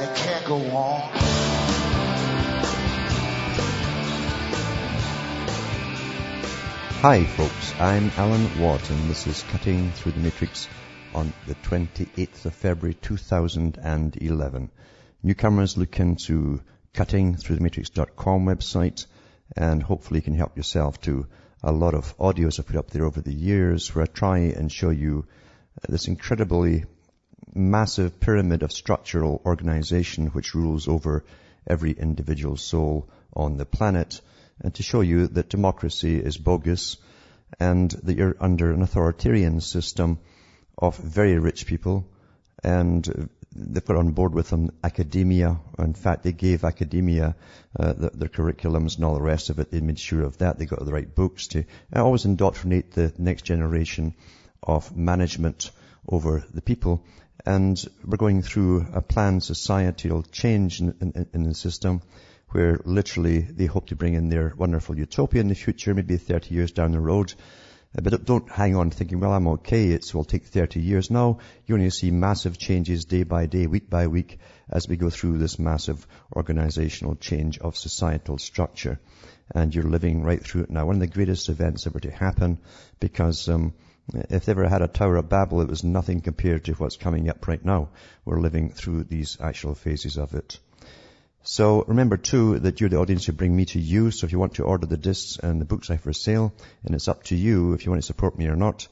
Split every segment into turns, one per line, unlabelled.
and it can't go on.
Hi folks, I'm Alan and this is Cutting Through the Matrix on the 28th of February 2011. Newcomers look into cuttingthroughthematrix.com website and hopefully you can help yourself to a lot of audios I've put up there over the years where I try and show you this incredibly massive pyramid of structural organization which rules over every individual soul on the planet and to show you that democracy is bogus and that you're under an authoritarian system of very rich people and they've got on board with them academia. In fact, they gave academia uh, the, their curriculums and all the rest of it. They made sure of that. They got the right books to always indoctrinate the next generation of management over the people. And we're going through a planned societal change in, in, in the system where literally they hope to bring in their wonderful utopia in the future, maybe 30 years down the road. Uh, but don't hang on thinking, well, I'm okay, it will take 30 years. No, you only see massive changes day by day, week by week, as we go through this massive organizational change of societal structure. And you're living right through it now. One of the greatest events ever to happen because um, if they ever had a Tower of Babel, it was nothing compared to what's coming up right now. We're living through these actual phases of it. So remember too that you're the audience who bring me to you. So if you want to order the discs and the books I for sale, and it's up to you if you want to support me or not,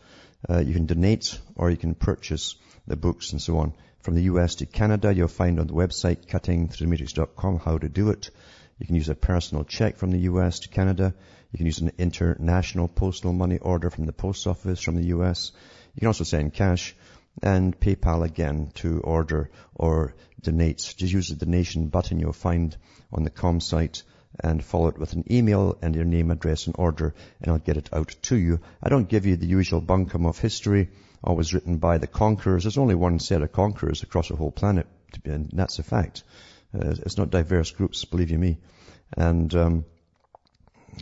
uh, you can donate or you can purchase the books and so on. From the US to Canada, you'll find on the website cuttingthroughthematrix.com how to do it. You can use a personal check from the US to Canada. You can use an international postal money order from the post office from the US. You can also send cash and PayPal again to order or donate. Just use the donation button you'll find on the com site and follow it with an email and your name, address and order and I'll get it out to you. I don't give you the usual bunkum of history always written by the conquerors. There's only one set of conquerors across the whole planet and that's a fact. Uh, it's not diverse groups, believe you me. And, um,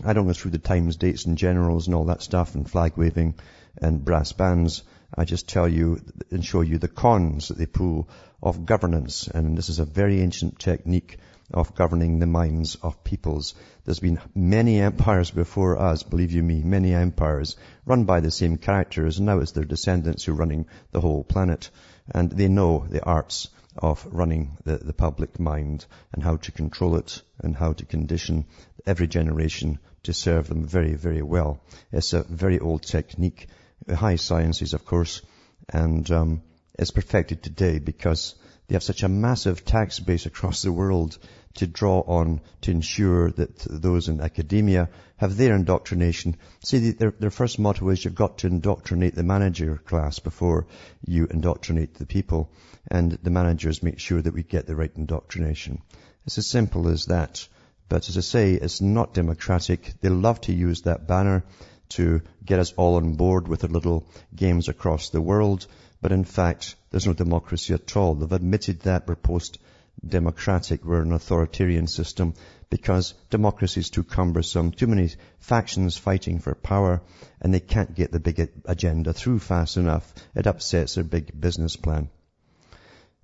I don't go through the times, dates and generals and all that stuff and flag waving and brass bands. I just tell you and show you the cons that they pull of governance. And this is a very ancient technique of governing the minds of peoples. There's been many empires before us, believe you me, many empires run by the same characters and now it's their descendants who are running the whole planet. And they know the arts of running the, the public mind and how to control it and how to condition every generation to serve them very, very well. It's a very old technique, high sciences, of course, and um, it's perfected today because they have such a massive tax base across the world to draw on to ensure that those in academia have their indoctrination. See, their, their first motto is you've got to indoctrinate the manager class before you indoctrinate the people. And the managers make sure that we get the right indoctrination. It's as simple as that. But as I say, it's not democratic. They love to use that banner to get us all on board with their little games across the world. But in fact, there's no democracy at all. They've admitted that we're post democratic. We're an authoritarian system because democracy is too cumbersome, too many factions fighting for power, and they can't get the big agenda through fast enough. It upsets their big business plan.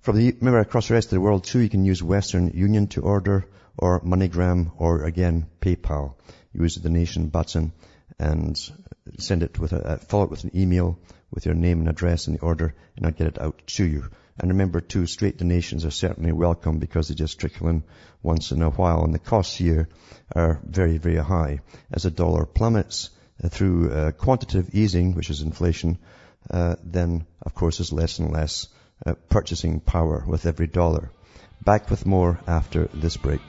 From the, remember across the rest of the world too, you can use Western Union to order, or MoneyGram, or again, PayPal. Use the donation button and send it with a, follow it with an email with your name and address and the order, and I'll get it out to you. And remember too, straight donations are certainly welcome because they just trickle in once in a while. And the costs here are very, very high. As the dollar plummets uh, through uh, quantitative easing, which is inflation, uh, then of course there's less and less uh, purchasing power with every dollar. Back with more after this break.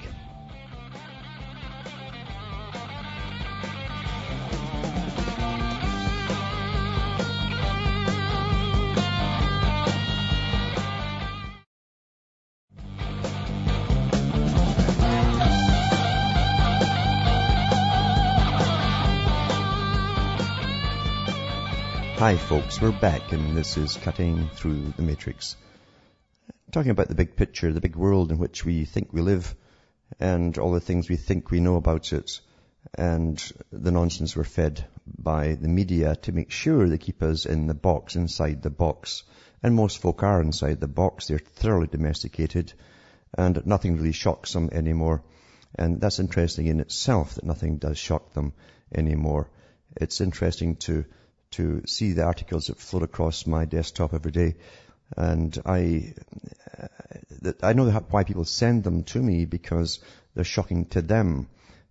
Hi folks, we're back and this is Cutting Through the Matrix. Talking about the big picture, the big world in which we think we live and all the things we think we know about it and the nonsense we're fed by the media to make sure they keep us in the box, inside the box. And most folk are inside the box. They're thoroughly domesticated and nothing really shocks them anymore. And that's interesting in itself that nothing does shock them anymore. It's interesting to to see the articles that float across my desktop every day. And I, I know why people send them to me because they're shocking to them.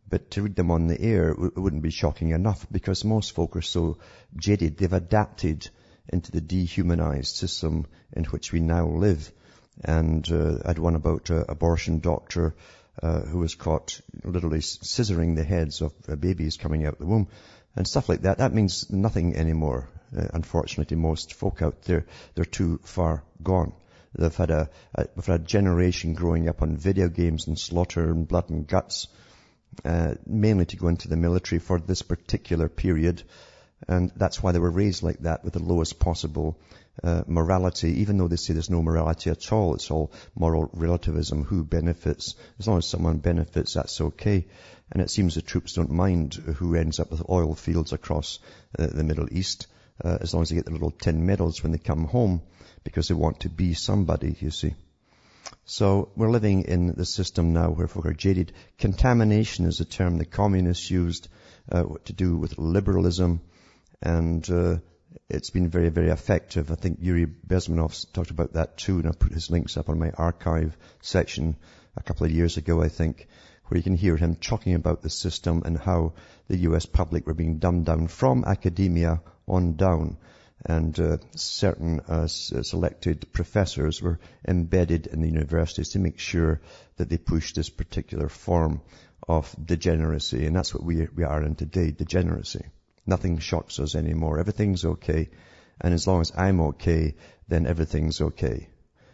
But to read them on the air, it wouldn't be shocking enough because most folk are so jaded. They've adapted into the dehumanized system in which we now live. And uh, I had one about an abortion doctor uh, who was caught literally scissoring the heads of uh, babies coming out of the womb and stuff like that. That means nothing anymore. Uh, unfortunately, most folk out there, they're too far gone. They've had a, a, we've had a generation growing up on video games and slaughter and blood and guts, uh, mainly to go into the military for this particular period. And that's why they were raised like that with the lowest possible uh, morality, even though they say there's no morality at all. It's all moral relativism. Who benefits? As long as someone benefits, that's okay. And it seems the troops don't mind who ends up with oil fields across uh, the Middle East, uh, as long as they get the little tin medals when they come home, because they want to be somebody, you see. So we're living in the system now where folk are jaded. Contamination is a term the communists used uh, to do with liberalism, and uh, it's been very, very effective. I think Yuri Bezmenov talked about that too, and I put his links up on my archive section a couple of years ago, I think where you can hear him talking about the system and how the US public were being dumbed down from academia on down. And uh, certain uh, selected professors were embedded in the universities to make sure that they pushed this particular form of degeneracy. And that's what we, we are in today, degeneracy. Nothing shocks us anymore. Everything's okay. And as long as I'm okay, then everything's okay.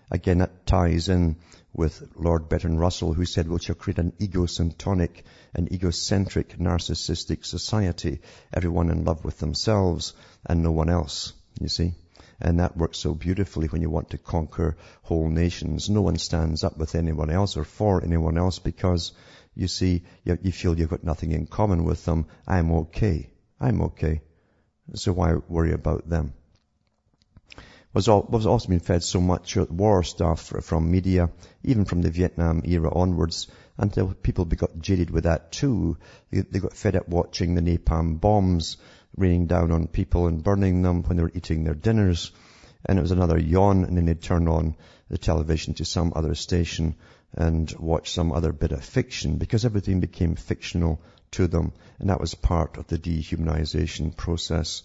Again, that ties in with Lord Bertrand Russell who said we shall create an egocentric, an egocentric, narcissistic society, everyone in love with themselves and no one else, you see. And that works so beautifully when you want to conquer whole nations. No one stands up with anyone else or for anyone else because you see, you, you feel you've got nothing in common with them. I'm okay. I'm okay. So why worry about them? Was, also being fed so much war stuff from media, even from the Vietnam era onwards, until people got jaded with that too. They, they got fed up watching the napalm bombs raining down on people and burning them when they were eating their dinners. And it was another yawn, and then they'd turn on the television to some other station and watch some other bit of fiction because everything became fictional to them. And that was part of the dehumanization process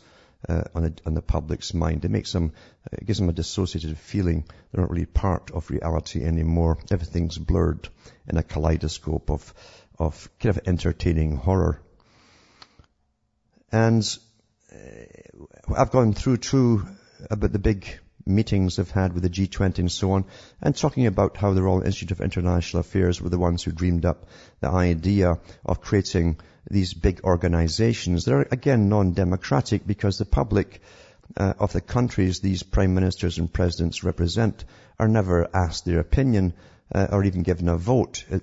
uh, on, the, on, the, public's mind. It makes them, it gives them a dissociated feeling. They're not really part of reality anymore. Everything's blurred in a kaleidoscope of, of kind of entertaining horror. And uh, I've gone through too about the big meetings they've had with the G20 and so on, and talking about how the Royal Institute of International Affairs were the ones who dreamed up the idea of creating these big organizations. They're again non-democratic because the public uh, of the countries these prime ministers and presidents represent are never asked their opinion uh, or even given a vote uh,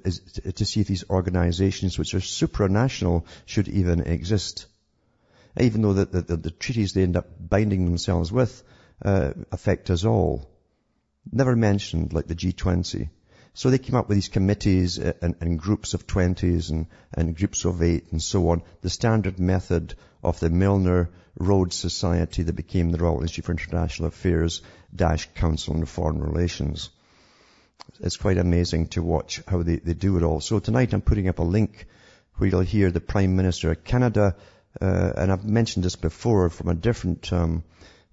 to see if these organizations which are supranational should even exist. Even though the, the, the treaties they end up binding themselves with uh, affect us all. Never mentioned like the G20. So they came up with these committees uh, and, and groups of 20s and, and, groups of eight and so on. The standard method of the Milner Rhodes Society that became the Royal Institute for International Affairs Dash Council on Foreign Relations. It's quite amazing to watch how they, they do it all. So tonight I'm putting up a link where you'll hear the Prime Minister of Canada, uh, and I've mentioned this before from a different um,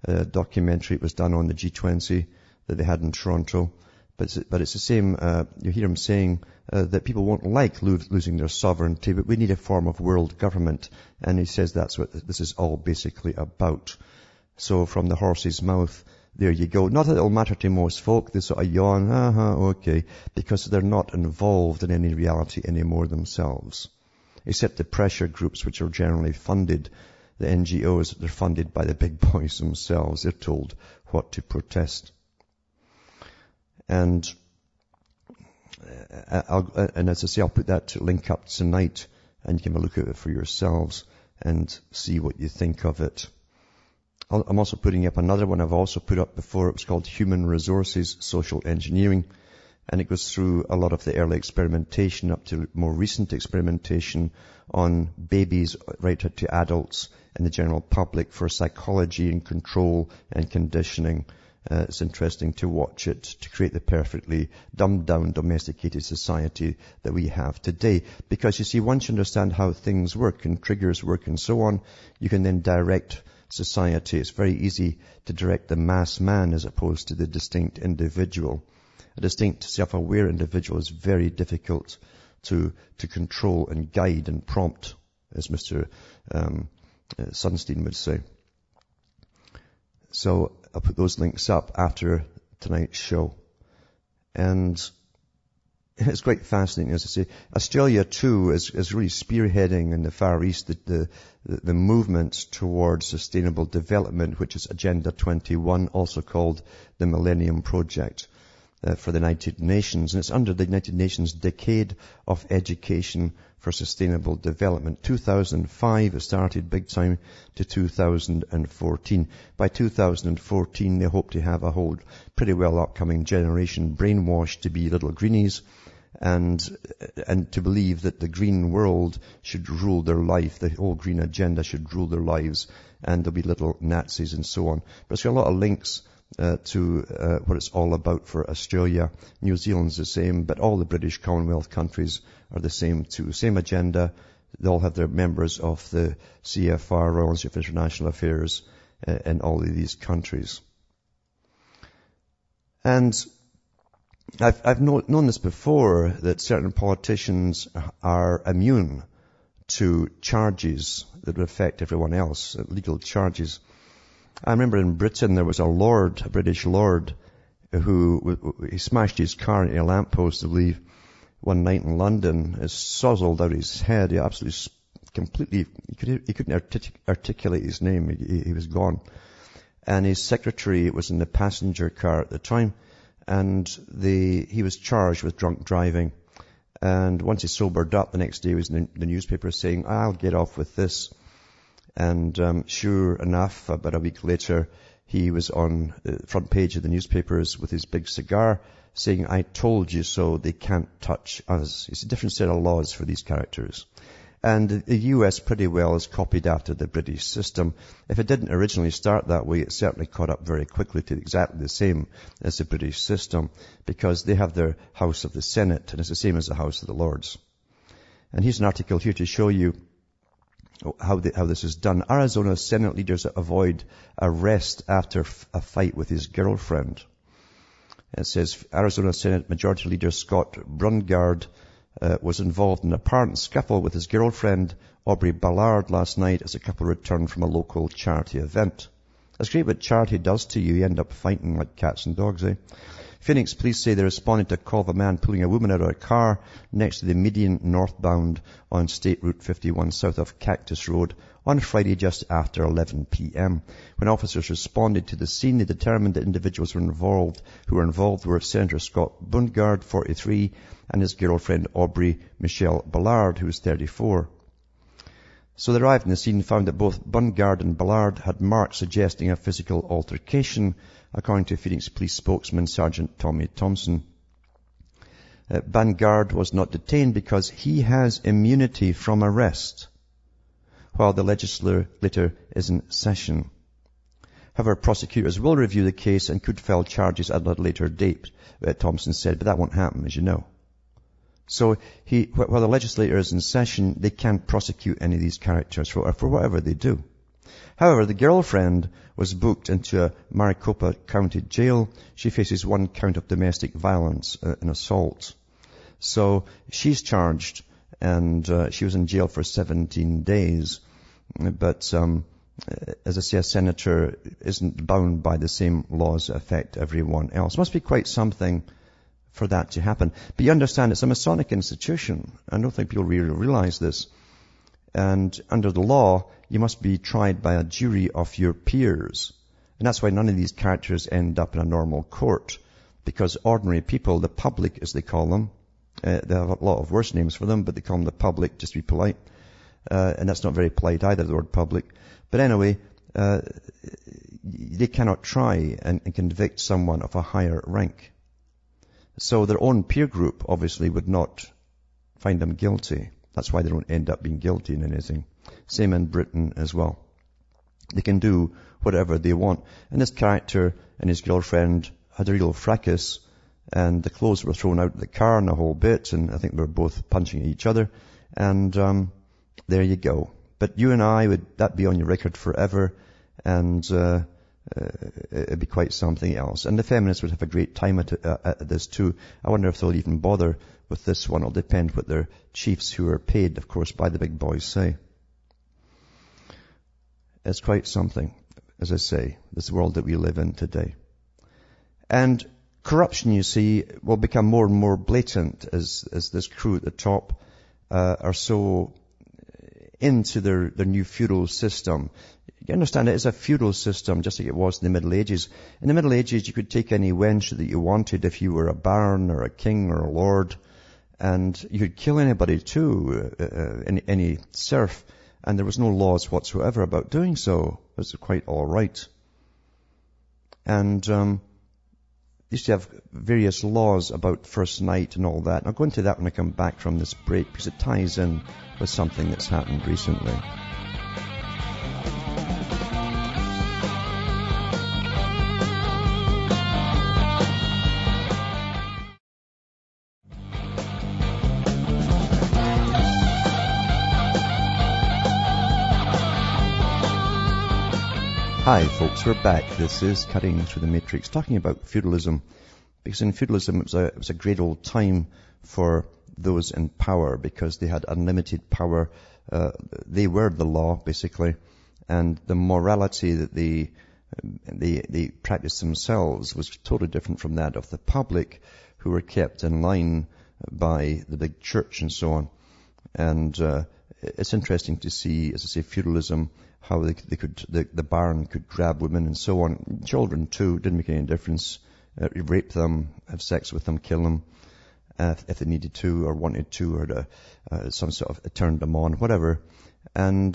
uh, documentary. It was done on the G20 that they had in Toronto. But it's, but it's the same, uh, you hear him saying uh, that people won't like lo- losing their sovereignty, but we need a form of world government. And he says that's what this is all basically about. So from the horse's mouth, there you go. Not that it'll matter to most folk. They sort of yawn, uh-huh, okay, because they're not involved in any reality anymore themselves. Except the pressure groups which are generally funded the NGOs, they're funded by the big boys themselves. They're told what to protest. And, uh, I'll, and as I say, I'll put that link up tonight and you can have a look at it for yourselves and see what you think of it. I'm also putting up another one I've also put up before. It was called Human Resources Social Engineering. And it goes through a lot of the early experimentation up to more recent experimentation on babies right up to adults and the general public for psychology and control and conditioning. Uh, it's interesting to watch it to create the perfectly dumbed down domesticated society that we have today. Because you see, once you understand how things work and triggers work and so on, you can then direct society. It's very easy to direct the mass man as opposed to the distinct individual. A distinct self-aware individual is very difficult to, to control and guide and prompt, as Mr. Um, uh, Sunstein would say. So I'll put those links up after tonight's show. And it's quite fascinating, as I say. Australia too is, is really spearheading in the Far East the, the, the movement towards sustainable development, which is Agenda 21, also called the Millennium Project uh, for the United Nations. And it's under the United Nations Decade of Education for Sustainable Development. 2005 it started big time to 2014. By 2014 they hope to have a whole pretty well upcoming generation brainwashed to be little greenies and and to believe that the green world should rule their life, the whole green agenda should rule their lives, and there'll be little Nazis and so on. But got a lot of links uh, to uh, what it's all about for Australia. New Zealand's the same, but all the British Commonwealth countries are the same too. Same agenda. They all have their members of the CFR, Royal Institute of International Affairs, uh, in all of these countries. And I've, I've know, known this before that certain politicians are immune to charges that would affect everyone else, legal charges. I remember in Britain there was a lord, a British lord, who he smashed his car into a lamppost, I believe, one night in London. It sozzled out his head. He absolutely, completely, he, could, couldn't artic- articulate his name. He, he was gone. And his secretary was in the passenger car at the time and the, he was charged with drunk driving. And once he sobered up, the next day he was in the, newspaper saying, I'll get off with this. And um, sure enough, about a week later, he was on the front page of the newspapers with his big cigar saying, I told you so, they can't touch us. It's a different set of laws for these characters. And the US pretty well has copied after the British system. If it didn't originally start that way, it certainly caught up very quickly to exactly the same as the British system because they have their House of the Senate and it's the same as the House of the Lords. And here's an article here to show you how, the, how this is done. Arizona Senate leaders avoid arrest after a fight with his girlfriend. It says Arizona Senate Majority Leader Scott Bundgaard uh, was involved in an apparent scuffle with his girlfriend, Aubrey Ballard, last night as a couple returned from a local charity event. That's great what charity does to you. You end up fighting like cats and dogs, eh? Phoenix police say they responded to a call of a man pulling a woman out of a car next to the median northbound on State Route 51 south of Cactus Road on Friday just after 11 p.m. When officers responded to the scene, they determined that individuals were involved who were involved were Senator Scott Bundgaard, 43, and his girlfriend Aubrey Michelle Ballard, who was 34. So they arrived in the scene and found that both Bundgaard and Ballard had marks suggesting a physical altercation, according to Phoenix Police spokesman Sergeant Tommy Thompson. Uh, Bundgaard was not detained because he has immunity from arrest while the legislature is in session. However, prosecutors will review the case and could file charges at a later date, uh, Thompson said, but that won't happen, as you know. So he, while the legislature is in session, they can't prosecute any of these characters for, for whatever they do. However, the girlfriend was booked into a Maricopa County jail. She faces one count of domestic violence uh, and assault. So she's charged and uh, she was in jail for 17 days. But um, as I say, a senator isn't bound by the same laws that affect everyone else. Must be quite something for that to happen. But you understand it's a Masonic institution. I don't think people really realize this. And under the law, you must be tried by a jury of your peers. And that's why none of these characters end up in a normal court. Because ordinary people, the public as they call them, uh, they have a lot of worse names for them, but they call them the public just to be polite. Uh, and that's not very polite either, the word public. But anyway, uh, they cannot try and, and convict someone of a higher rank. So their own peer group obviously would not find them guilty. That's why they don't end up being guilty in anything. Same in Britain as well. They can do whatever they want. And this character and his girlfriend had a real fracas and the clothes were thrown out of the car and a whole bit and I think they were both punching each other. And um, there you go. But you and I would that be on your record forever and uh, uh, it'd be quite something else. And the feminists would have a great time at, uh, at this too. I wonder if they'll even bother with this one. It'll depend what their chiefs who are paid, of course, by the big boys say. It's quite something, as I say, this world that we live in today. And corruption, you see, will become more and more blatant as, as this crew at the top uh, are so into their, their new feudal system. You understand it is a feudal system, just like it was in the Middle Ages. In the Middle Ages, you could take any wench that you wanted if you were a baron or a king or a lord, and you could kill anybody too, uh, uh, any, any serf, and there was no laws whatsoever about doing so. It was quite all right. And um, used to have various laws about first night and all that. I'll go into that when I come back from this break because it ties in with something that's happened recently. Hi folks, we're back. This is Cutting Through the Matrix, talking about feudalism. Because in feudalism it was a, it was a great old time for those in power because they had unlimited power. Uh, they were the law basically. And the morality that they, they, they practiced themselves was totally different from that of the public who were kept in line by the big church and so on. And, uh, it's interesting to see, as I say, feudalism how they, they could, the, the baron could grab women and so on. Children too, didn't make any difference. Uh, rape them, have sex with them, kill them, uh, if, if, they needed to or wanted to or to, uh, some sort of turned them on, whatever. And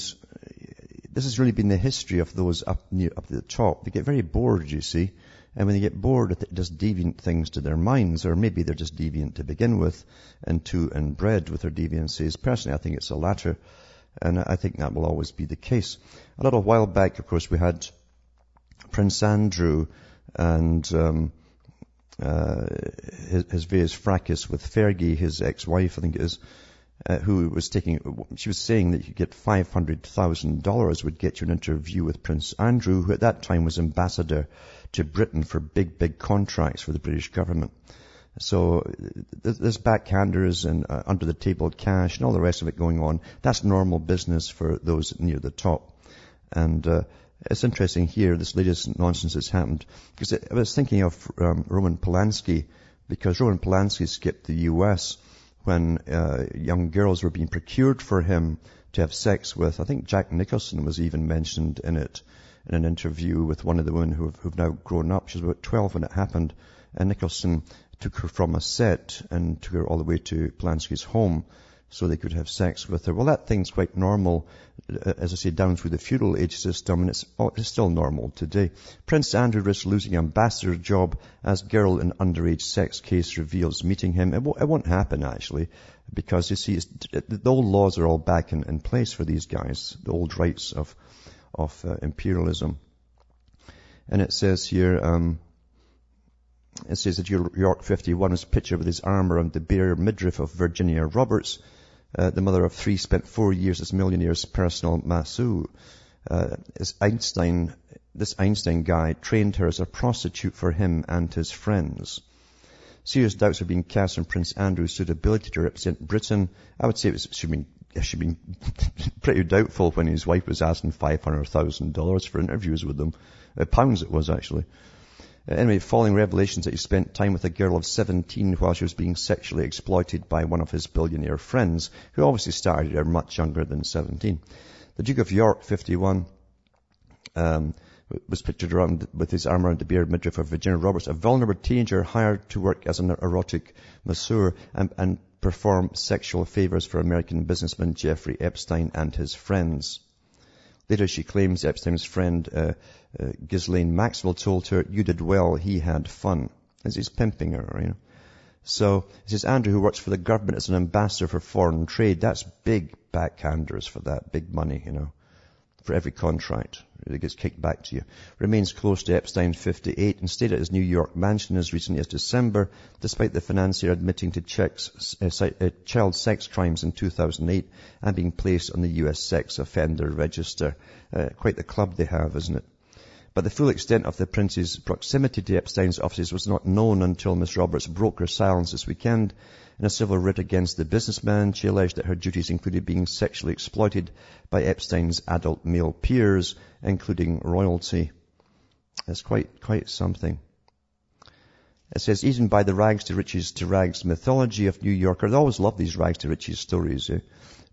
this has really been the history of those up near, up the top. They get very bored, you see. And when they get bored, it does deviant things to their minds, or maybe they're just deviant to begin with, and too inbred with their deviancies. Personally, I think it's the latter. And I think that will always be the case. A little while back, of course, we had Prince Andrew and um, uh, his, his, various fracas with Fergie, his ex-wife, I think it is, uh, who was taking, she was saying that you get $500,000 would get you an interview with Prince Andrew, who at that time was ambassador to Britain for big, big contracts for the British government. So this backhanders and uh, under the table cash and all the rest of it going on, that's normal business for those near the top. And uh, it's interesting here, this latest nonsense that's happened, because I was thinking of um, Roman Polanski, because Roman Polanski skipped the U.S. when uh, young girls were being procured for him to have sex with. I think Jack Nicholson was even mentioned in it in an interview with one of the women who've, who've now grown up. She was about 12 when it happened. And Nicholson took her from a set and took her all the way to Polanski's home so they could have sex with her. Well, that thing's quite normal, uh, as I say, down through the feudal age system, and it's, oh, it's still normal today. Prince Andrew risks losing ambassador job as girl in underage sex case reveals meeting him. It, it won't happen, actually, because you see, the old laws are all back in, in, place for these guys, the old rights of, of uh, imperialism. And it says here, um, it says that York 51 was pictured with his arm around the bare midriff of Virginia Roberts, uh, the mother of three, spent four years as millionaire's personal masseuse. Uh, Epstein, this Epstein guy trained her as a prostitute for him and his friends. Serious doubts are being cast on Prince Andrew's suitability to represent Britain. I would say it was, should been, should been pretty doubtful when his wife was asking $500,000 for interviews with them. Uh, pounds it was actually. Uh, anyway, following revelations that he spent time with a girl of 17 while she was being sexually exploited by one of his billionaire friends, who obviously started her much younger than 17. The Duke of York, 51, um, was pictured around with his arm around the beard midriff of Virginia Roberts, a vulnerable teenager hired to work as an erotic masseur and, and perform sexual favors for American businessman Jeffrey Epstein and his friends. Later she claims Epstein's friend uh, uh, Ghislaine Maxwell told her, you did well, he had fun. As he's pimping her, you know. So, this is Andrew who works for the government as an ambassador for foreign trade. That's big backhanders for that, big money, you know for every contract that gets kicked back to you. Remains close to Epstein 58 and stayed at his New York mansion as recently as December, despite the financier admitting to checks, uh, uh, child sex crimes in 2008 and being placed on the US sex offender register. Uh, quite the club they have, isn't it? But the full extent of the prince's proximity to Epstein's offices was not known until Miss Roberts broke her silence this weekend. In a civil writ against the businessman, she alleged that her duties included being sexually exploited by Epstein's adult male peers, including royalty. That's quite, quite something. It says, even by the rags to riches to rags mythology of New Yorker, I always love these rags to riches stories. Eh?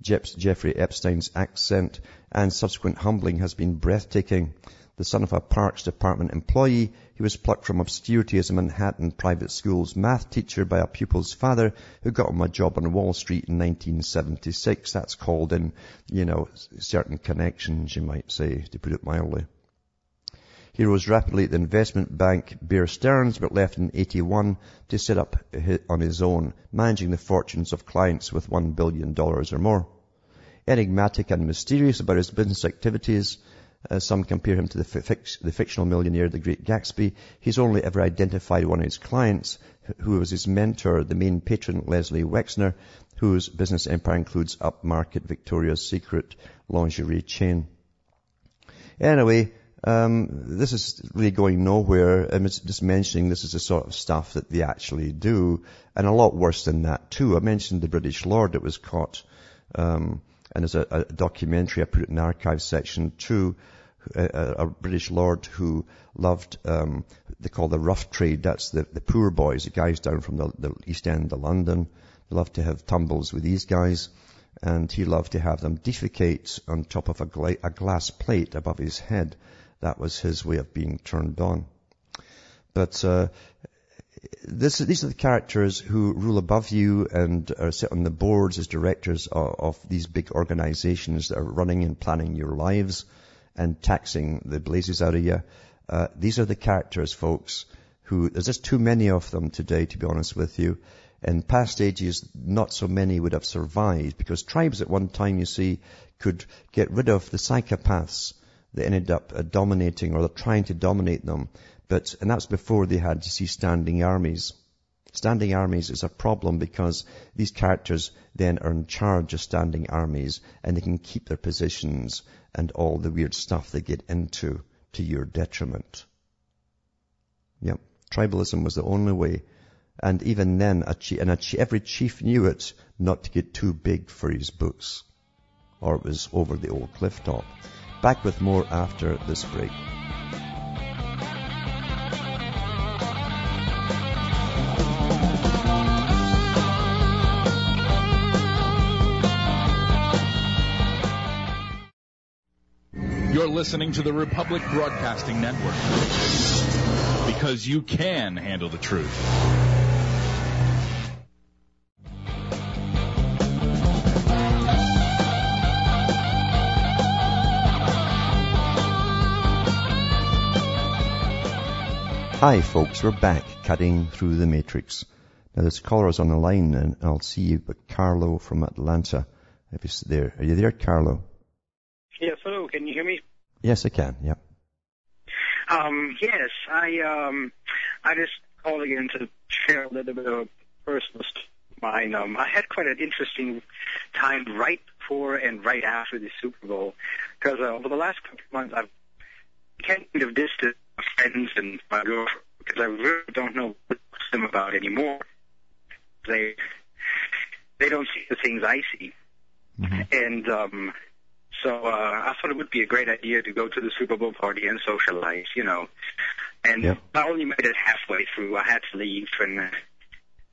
Jeffrey Epstein's accent and subsequent humbling has been breathtaking the son of a Parks Department employee. He was plucked from obscurity as a Manhattan private school's math teacher by a pupil's father who got him a job on Wall Street in 1976. That's called in, you know, certain connections, you might say, to put it mildly. He rose rapidly at the investment bank Bear Stearns, but left in 81 to set up on his own, managing the fortunes of clients with $1 billion or more. Enigmatic and mysterious about his business activities, uh, some compare him to the, the, fictional millionaire, the Great Gatsby. He's only ever identified one of his clients, who was his mentor, the main patron, Leslie Wexner, whose business empire includes upmarket Victoria's Secret lingerie chain. Anyway, um, this is really going nowhere. I'm just mentioning this is the sort of stuff that they actually do, and a lot worse than that too. I mentioned the British Lord that was caught um, and there's a, a documentary I put it in the archive section too. A, a British lord who loved, um, they call the rough trade. That's the, the poor boys, the guys down from the, the East End of London. They loved to have tumbles with these guys, and he loved to have them defecate on top of a, gla- a glass plate above his head. That was his way of being turned on. But uh, this, these are the characters who rule above you and are sit on the boards as directors of, of, these big organizations that are running and planning your lives and taxing the blazes out of you. Uh, these are the characters, folks, who, there's just too many of them today, to be honest with you. In past ages, not so many would have survived because tribes at one time, you see, could get rid of the psychopaths that ended up uh, dominating or trying to dominate them but, and that's before they had, you see, standing armies. Standing armies is a problem because these characters then are in charge of standing armies and they can keep their positions and all the weird stuff they get into to your detriment. Yep. Tribalism was the only way. And even then, chief, and chief, every chief knew it not to get too big for his boots. Or it was over the old cliff top. Back with more after this break.
Listening to the Republic Broadcasting Network because you can handle the truth.
Hi folks, we're back cutting through the matrix. Now there's callers on the line and I'll see you, but Carlo from Atlanta, if he's there. Are you there, Carlo?
Yes, hello. Can you hear me?
Yes, I can. Yep.
Um, yes, I um, I just called again to share a little bit of a personal mine. Um, I had quite an interesting time right before and right after the Super Bowl because uh, over the last couple of months I've kind of distanced my friends and my girlfriend because I really don't know what to talk them about anymore. They they don't see the things I see, mm-hmm. and um, so uh, I thought it would be a great idea to go to the Super Bowl party and socialize, you know. And
Yep.
I only made it halfway through. I had to leave, and uh,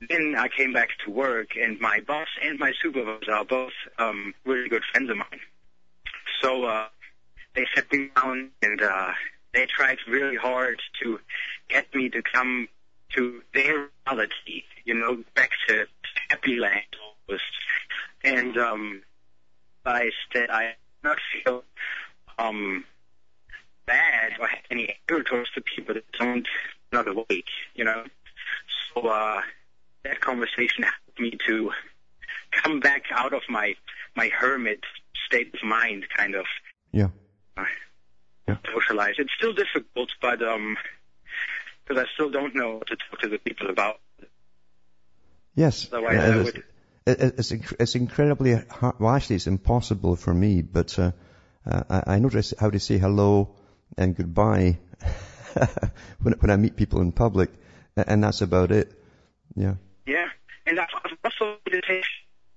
then I came back to work. And my boss and my supervisor are both um, really good friends of mine. So uh, they sat me down, and uh, they tried really hard to get me to come to their reality. You know, back to happy land almost. And um, I said I not feel um, bad or have any anger towards the people that don't not awake, you know. So uh, that conversation helped me to come back out of my my hermit state of mind, kind of
Yeah. yeah.
socialize. It's still difficult, but um, because I still don't know what to talk to the people about.
Yes.
Otherwise,
Yeah,
I would.
It- it's, inc- it's incredibly hard. Well, actually, it's impossible for me, but uh, uh, I, I notice how to say hello and goodbye when, when I meet people in public, and that's about it. Yeah.
Yeah, and I've I've also take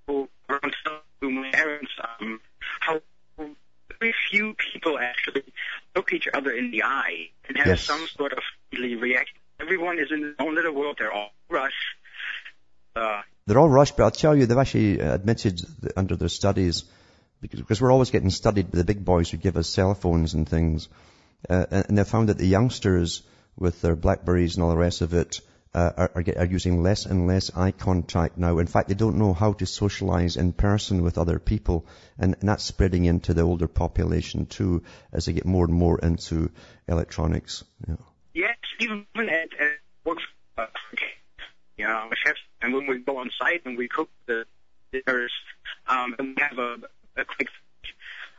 people around my parents um, how very few people actually look each other in the eye and have
Yes.
some sort of reaction. Everyone is in their own little world. They're all rush. Uh,
They're all rushed, but I'll tell you, they've actually uh, admitted under their studies, because, we're always getting studied by the big boys who give us cell phones and things, uh, and, they've found that the youngsters with their Blackberries and all the rest of it uh, are, are, are using less and less eye contact now. In fact, they don't know how to socialize in person with other people, and, and that's spreading into the older population too, as they get more and more into electronics. Yeah.
yes, even at, at work, uh, you know, chefs, and when we go on site and we cook the dinners, um, and we have a, a quick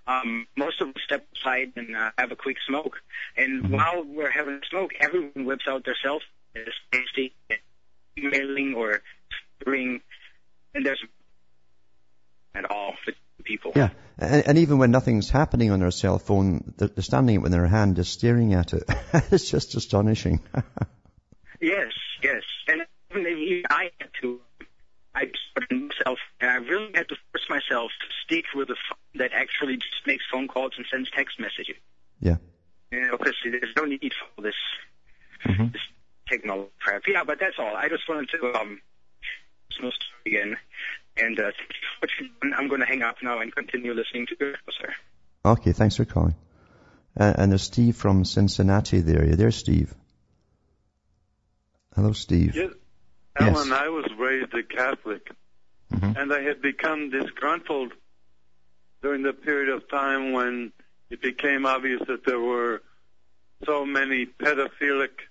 um, most of them step aside and uh, have a quick smoke. And while we're having a smoke, everyone whips out their cell phone, is tasting, emailing, or ring, and there's at all for people.
Yeah, and, and even when nothing's happening on their cell phone, they're, they're standing with their hand just staring at it. it's just astonishing.
Yes, yes. And even I had to, I put myself, and I really had to force myself to stick with a phone that actually just makes phone calls and sends text messages.
yeah.
You know, because there's no need for all this,
Mhm.
this technology crap. Yeah, but that's all. I just wanted to um, small story again, and uh, thank you for what you've done. I'm going to hang up now and continue listening to you, sir.
Okay, thanks for calling. Uh, and there's Steve from Cincinnati there. You there, Steve? Hello, Steve.
Yes.
Yes.
Alan, I was raised a Catholic,
Mhm.
and I had become disgruntled during the period of time when it became obvious that there were so many pedophilic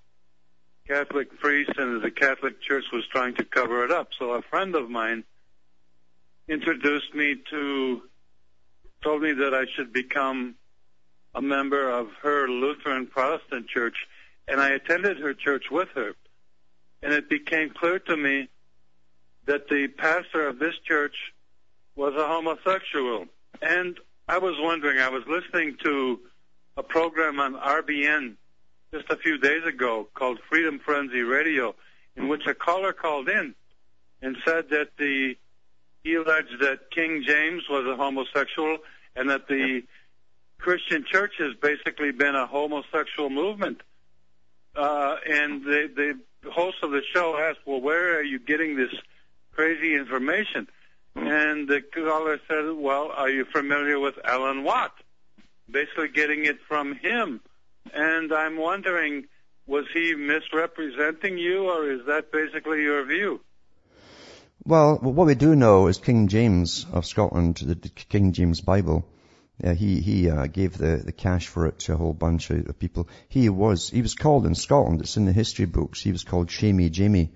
Catholic priests, and the Catholic Church was trying to cover it up. So a friend of mine introduced me to, told me that I should become a member of her Lutheran Protestant church, and I attended her church with her and it became clear to me that the pastor of this church was a homosexual. And I was wondering, I was listening to a program on RBN just a few days ago called Freedom Frenzy Radio, in which a caller called in and said that the he alleged that King James was a homosexual and that the Christian church has basically been a homosexual movement. Uh, and the, the host of the show asked, well, where are you getting this crazy information? And the caller said, well, are you familiar with Alan Watt? Basically getting it from him. And I'm wondering, was he misrepresenting you or is that basically your view?
Well, what we do know is King James of Scotland, the the King James Bible. He he uh, gave the, the cash for it to a whole bunch of people. He was he was called in Scotland. It's in the history books. He was called Shamey Jamie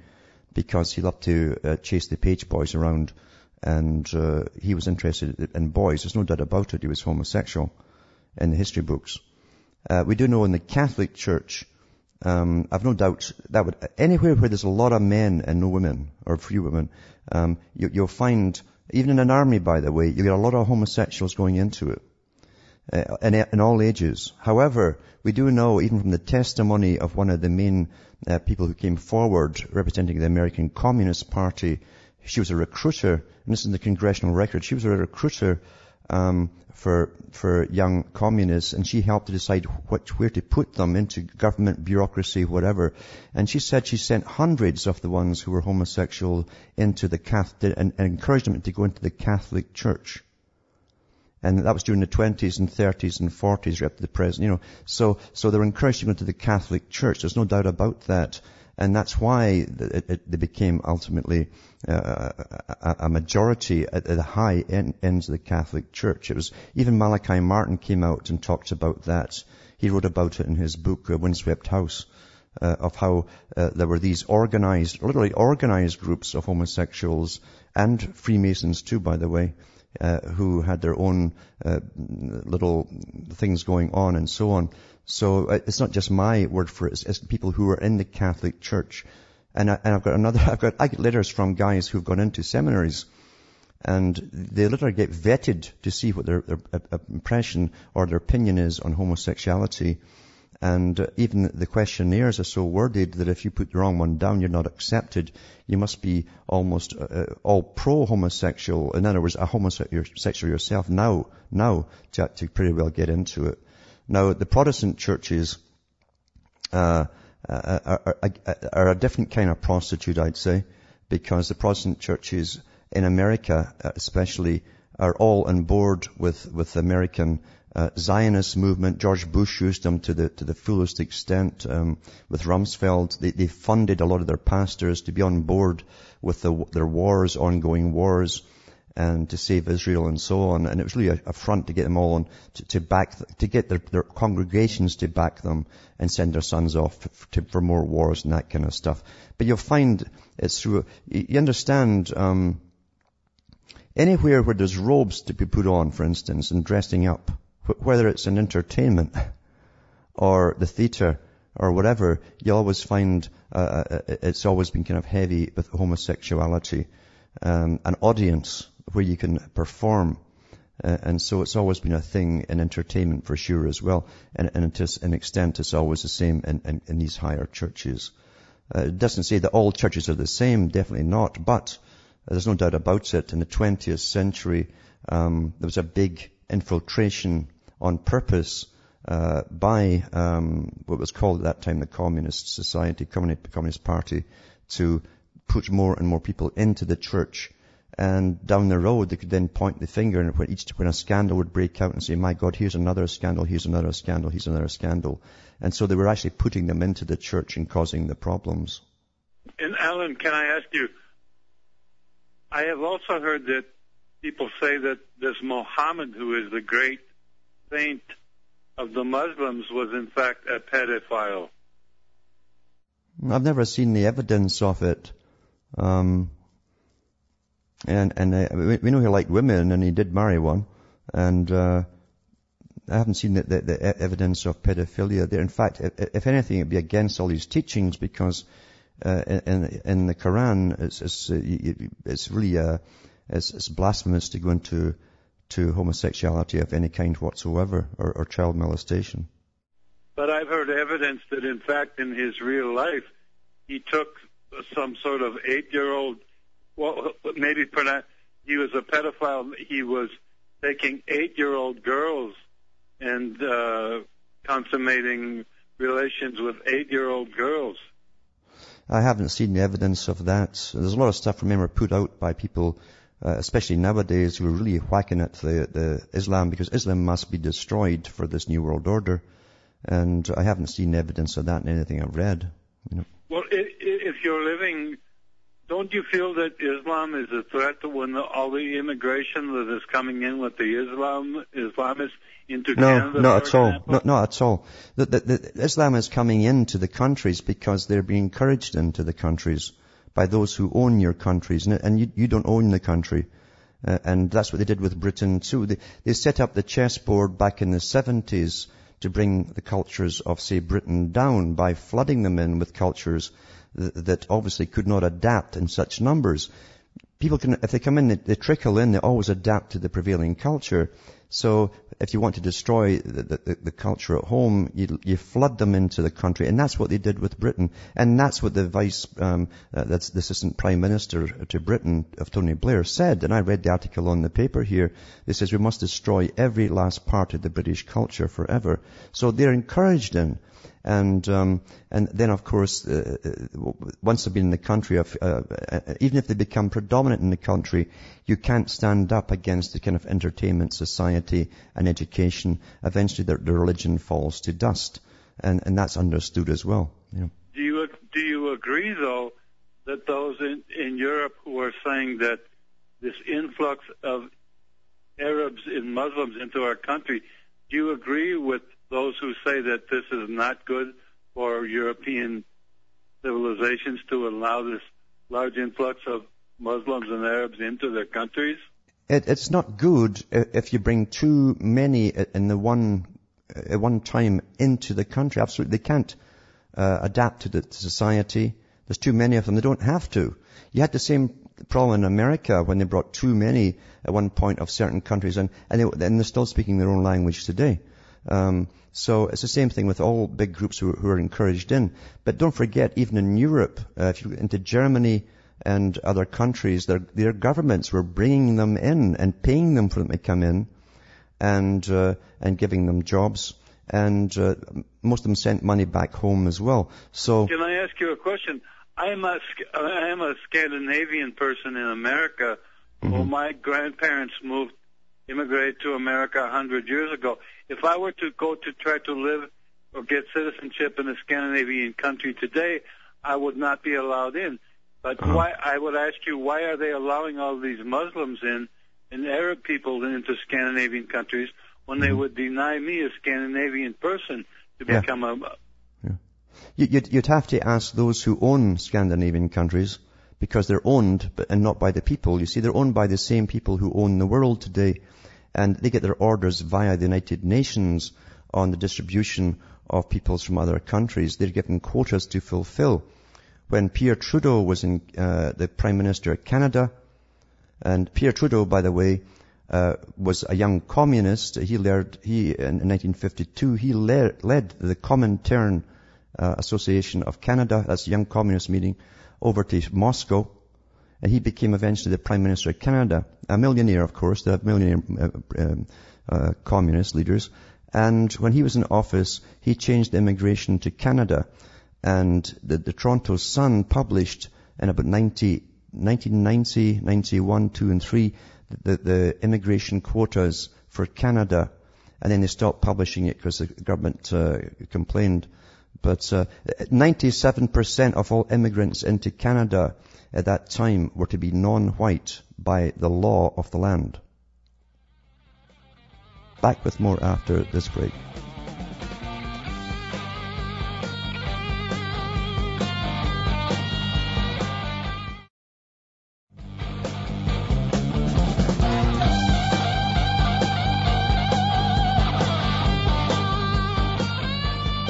because he loved to uh, chase the page boys around, and uh, he was interested in boys. There's no doubt about it. He was homosexual in the history books. Uh, we do know in the Catholic Church, um, I've no doubt that would anywhere where there's a lot of men and no women or few women, um, you, you'll find even in an army, by the way, you get a lot of homosexuals going into it. Uh, in, in all ages. However, we do know, even from the testimony of one of the main uh, people who came forward representing the American Communist Party, she was a recruiter, and this is in the congressional record, she was a recruiter um, for for young communists, and she helped to decide where to put them into government bureaucracy, whatever. And she said she sent hundreds of the ones who were homosexual into the Catholic and, and encouraged them to go into the Catholic Church. And that was during the 20s and 30s and 40s, right up to the present, you know. So, so they were encouraged to go into the Catholic Church. There's no doubt about that. And that's why it, it, they became ultimately uh, a, a, majority at, the high end, ends of the Catholic Church. It was even Malachi Martin came out and talked about that. He wrote about it in his book, uh, Windswept House, uh, of how uh, there were these organized, literally organized groups of homosexuals and Freemasons too, by the way, uh, who had their own uh, little things going on and so on. So uh, it's not just my word for it, it's, people who are in the Catholic Church. And, I, I've got another, I've got, I get letters from guys who've gone into seminaries and they literally get vetted to see what their, their impression or their opinion is on homosexuality. And uh, even the questionnaires are so worded that if you put the wrong one down, you're not accepted. You must be almost uh, uh all pro-homosexual. In other words, a homosexual yourself now, now to, to pretty well get into it. Now, the Protestant churches uh, uh, are, are, are, a different kind of prostitute, I'd say, because the Protestant churches in America, especially, are all on board with with American uh, Zionist movement. George Bush used them to the to the fullest extent. Um, with Rumsfeld, they, they funded a lot of their pastors to be on board with the, their wars, ongoing wars and to save Israel and so on. And it was really a, a front to get them all on, to, to back, to get their, their, congregations to back them and send their sons off to, for more wars and that kind of stuff. But you'll find it's through, you understand, um, anywhere where there's robes to be put on, for instance, and dressing up, whether it's an entertainment or the theatre or whatever, you always find uh, uh it's always been kind of heavy with homosexuality. Um, an audience where you can perform. Uh, and so it's always been a thing in entertainment for sure as well. And, and to an extent, it's always the same in, in, in these higher churches. Uh, it doesn't say that all churches are the same, definitely not, but there's no doubt about it. In the 20th century, um, there was a big infiltration on purpose uh, by um, what was called at that time the Communist Society, Communist, Party, to put more and more people into the church and down the road, they could then point the finger and when each, when a scandal would break out and say, my God, here's another scandal, here's another scandal, here's another scandal. And so they were actually putting them into the church and causing the problems.
And Alan, can I ask you, I have also heard that people say that this Mohammed, who is the great saint of the Muslims, was in fact a pedophile.
I've never seen the evidence of it. Um, and, and uh, we know he liked women and he did marry one. And, uh, I haven't seen the, the, the, evidence of pedophilia there. In fact, if, anything, it'd be against all these teachings because uh, in, in the Quran, it's, it's, uh, it's really uh, it's, it's, blasphemous to go into to homosexuality of any kind whatsoever or, or child molestation.
But I've heard evidence that, in fact, in his real life, he took some sort of eight-year-old well, maybe he was a pedophile. He was taking eight-year-old girls and uh, consummating relations with eight-year-old girls.
I haven't seen the evidence of that. There's a lot of stuff, remember, put out by people, uh, especially nowadays, who are really whacking at the, the Islam because Islam must be destroyed for this new world order. And I haven't seen evidence of that in anything I've read. You know.
Well, if you're living don't you feel that Islam is a threat to when all the immigration that is coming in with the Islam Islamists into
no,
Canada?
No, not at all. No, not at all. The, the, the, Islam is coming into the countries because they're being encouraged into the countries by those who own your countries, and, you, you don't own the country. Uh, and that's what they did with Britain too. They, they set up the chessboard back in the 70s to bring the cultures of, say, Britain down by flooding them in with cultures that obviously could not adapt in such numbers. People can, if they come in, they, they trickle in, they always adapt to the prevailing culture. So if you want to destroy the, the, the, culture at home, you, you flood them into the country. And that's what they did with Britain. And that's what the vice, um, uh, that's the assistant prime minister to Britain of Tony Blair said. And I read the article on the paper here. It says we must destroy every last part of the British culture forever. So they're encouraged in and um, and then of course uh, uh, once they've been in the country, of, uh, uh, even if they become predominant in the country, you can't stand up against the kind of entertainment society and education. Eventually, their, their religion falls to dust, and and that's understood as well.
Do you do you agree though that those in, in Europe who are saying that this influx of Arabs and Muslims into our country, do you agree with those who say that this is not good for European civilizations to allow this large influx of Muslims and Arabs into their countries?
It, it's not good if you bring too many in the one at one time into the country. Absolutely, they can't uh, adapt to the society. There's too many of them. They don't have to. You had the same problem in America when they brought too many at one point of certain countries, and and, they, and they're still speaking their own language today. Um, so it's the same thing with all big groups who, who, are encouraged in. But don't forget, even in Europe, uh, if you go into Germany and other countries, their, their governments were bringing them in and paying them for them to come in and, uh, and giving them jobs. And uh, most of them sent money back home as well. So,
can I ask you a question? I am a I am a Scandinavian person in America. Mm-hmm. Well, my grandparents moved immigrated to America a hundred years ago. If I were to go to try to live or get citizenship in a Scandinavian country today, I would not be allowed in. But uh-huh. why? I would ask you, why are they allowing all these Muslims in and Arab people into Scandinavian countries when they mm-hmm. would deny me, a Scandinavian person, to yeah. become a?
Yeah. You'd, you'd have to ask those who own Scandinavian countries because they're owned and not by the people. You see, they're owned by the same people who own the world today and they get their orders via the United Nations on the distribution of peoples from other countries. They're given quotas to fulfill. When Pierre Trudeau was in, uh, the Prime Minister of Canada, and Pierre Trudeau, by the way, uh, was a young communist. He led, he, in 1952, he led, led the Comintern uh, Association of Canada, that's a young communist meeting, over to Moscow and he became eventually the Prime Minister of Canada, a millionaire, of course, the millionaire uh, um, uh, communist leaders. And when he was in office, he changed immigration to Canada. And the, the Toronto Sun published in about 90, 1990, 91, 2 and 3, the, the immigration quotas for Canada. And then they stopped publishing it because the government uh, complained. But 97% uh, of all immigrants into Canada at that time were to be non-white by the law of the land. Back with more after this break.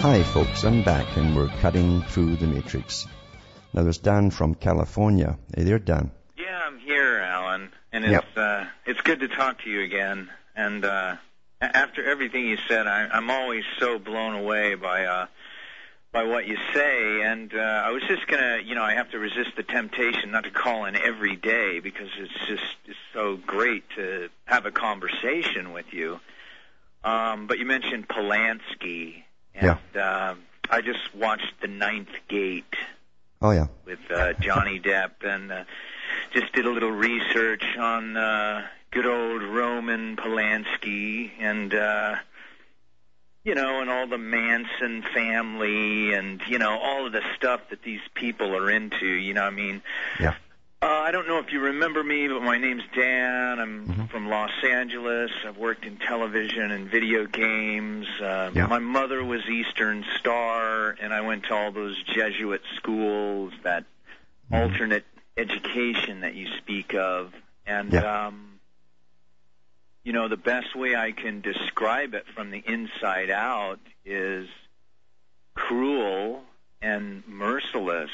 Hi folks, I'm back and we're cutting through the matrix. Now there's Dan from California. Hey there, Dan.
Yeah, I'm here, Alan, and it's yep. uh, it's good to talk to you again. And uh, after everything you said, I, I'm always so blown away by uh, by what you say. And uh, I was just gonna, you know, I have to resist the temptation not to call in every day because it's just it's so great to have a conversation with you. Um, but you mentioned Polanski, and yeah. uh, I just watched The Ninth Gate
Oh yeah.
With uh, Johnny Depp and uh, just did a little research on uh, good old Roman Polanski and uh, you know, and all the Manson family and you know all of the stuff that these people are into. You know, I mean,
yeah.
Uh, I don't know if you remember me, but my name's Dan. I'm mm-hmm. from Los Angeles. I've worked in television and video games. Uh, yeah. My mother was Eastern Star, and I went to all those Jesuit schools, that mm-hmm. alternate education that you speak of. And, yeah. um, you know, the best way I can describe it from the inside out is cruel and merciless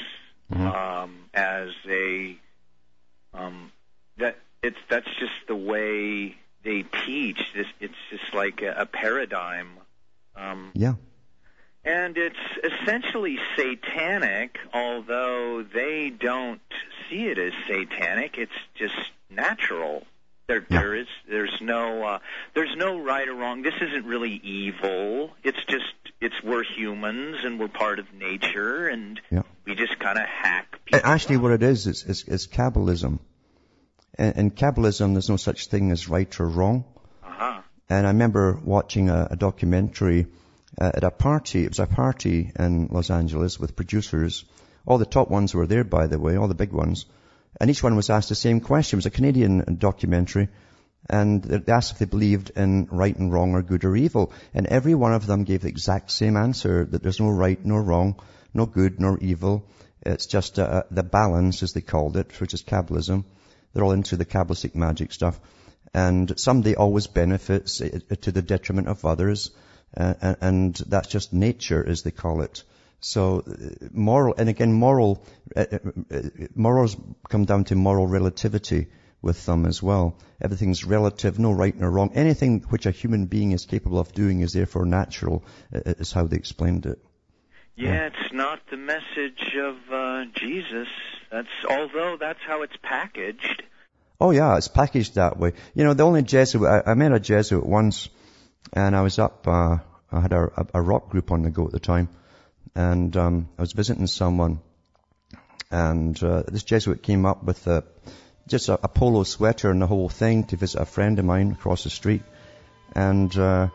mm-hmm. um, as a um, that it's that's just the way they teach. This it's just like a, a paradigm.
Um, yeah.
And it's essentially satanic, although they don't see it as satanic. It's just natural. There, yeah. there is, there's no, uh, there's no right or wrong. This isn't really evil. It's just, it's we're humans and we're part of nature, and yeah. we just kind of hack.
Actually, what it is, is, is, is Kabbalism. In, in Kabbalism, there's no such thing as right or wrong.
Uh-huh.
And I remember watching a, a documentary uh, at a party. It was a party in Los Angeles with producers. All the top ones were there, by the way, all the big ones. And each one was asked the same question. It was a Canadian documentary. And they asked if they believed in right and wrong or good or evil. And every one of them gave the exact same answer, that there's no right nor wrong, no good nor evil. It's just uh, the balance, as they called it, which is Kabbalism. They're all into the Kabbalistic magic stuff. And somebody always benefits to the detriment of others. Uh, and that's just nature, as they call it. So uh, moral, and again, moral, uh, uh, morals come down to moral relativity with them as well. Everything's relative, no right nor wrong. Anything which a human being is capable of doing is therefore natural, is how they explained it.
Yeah, yeah. it's not the message of uh, Jesus. That's although that's how it's packaged.
Oh yeah, it's packaged that way. You know, the only Jesuit I, I met a Jesuit once and I was up, uh, I had a, a, rock group on the go at the time, and um, I was visiting someone, and uh, this Jesuit came up with a, just a, a, polo sweater and the whole thing to visit a friend of mine across the street. And uh,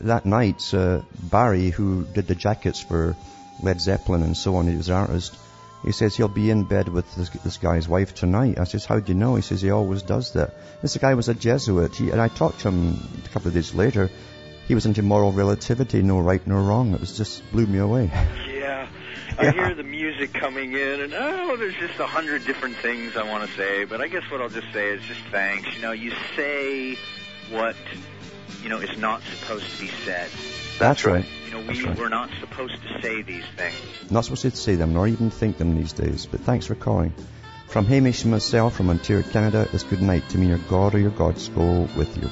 that night, uh, Barry, who did the jackets for Led Zeppelin and so on, he was an artist, he says he'll be in bed with this, this, guy's wife tonight. I says, how do you know? He says he always does that. This guy was a Jesuit. He, and I talked to him a couple of days later. He was into moral relativity, no right, no wrong. It was just blew me away.
Yeah. I yeah. hear the music coming in, and oh, there's just a hundred different things I want to say. But I guess what I'll just say is just thanks. You know, you say what you know is not supposed to be said.
That's right.
You know, we, right. we're not supposed to say these things.
Not supposed to say them, nor even think them these days. But thanks for calling. From Hamish and myself from Ontario, Canada, it's good night to me. Your God or your gods go with you.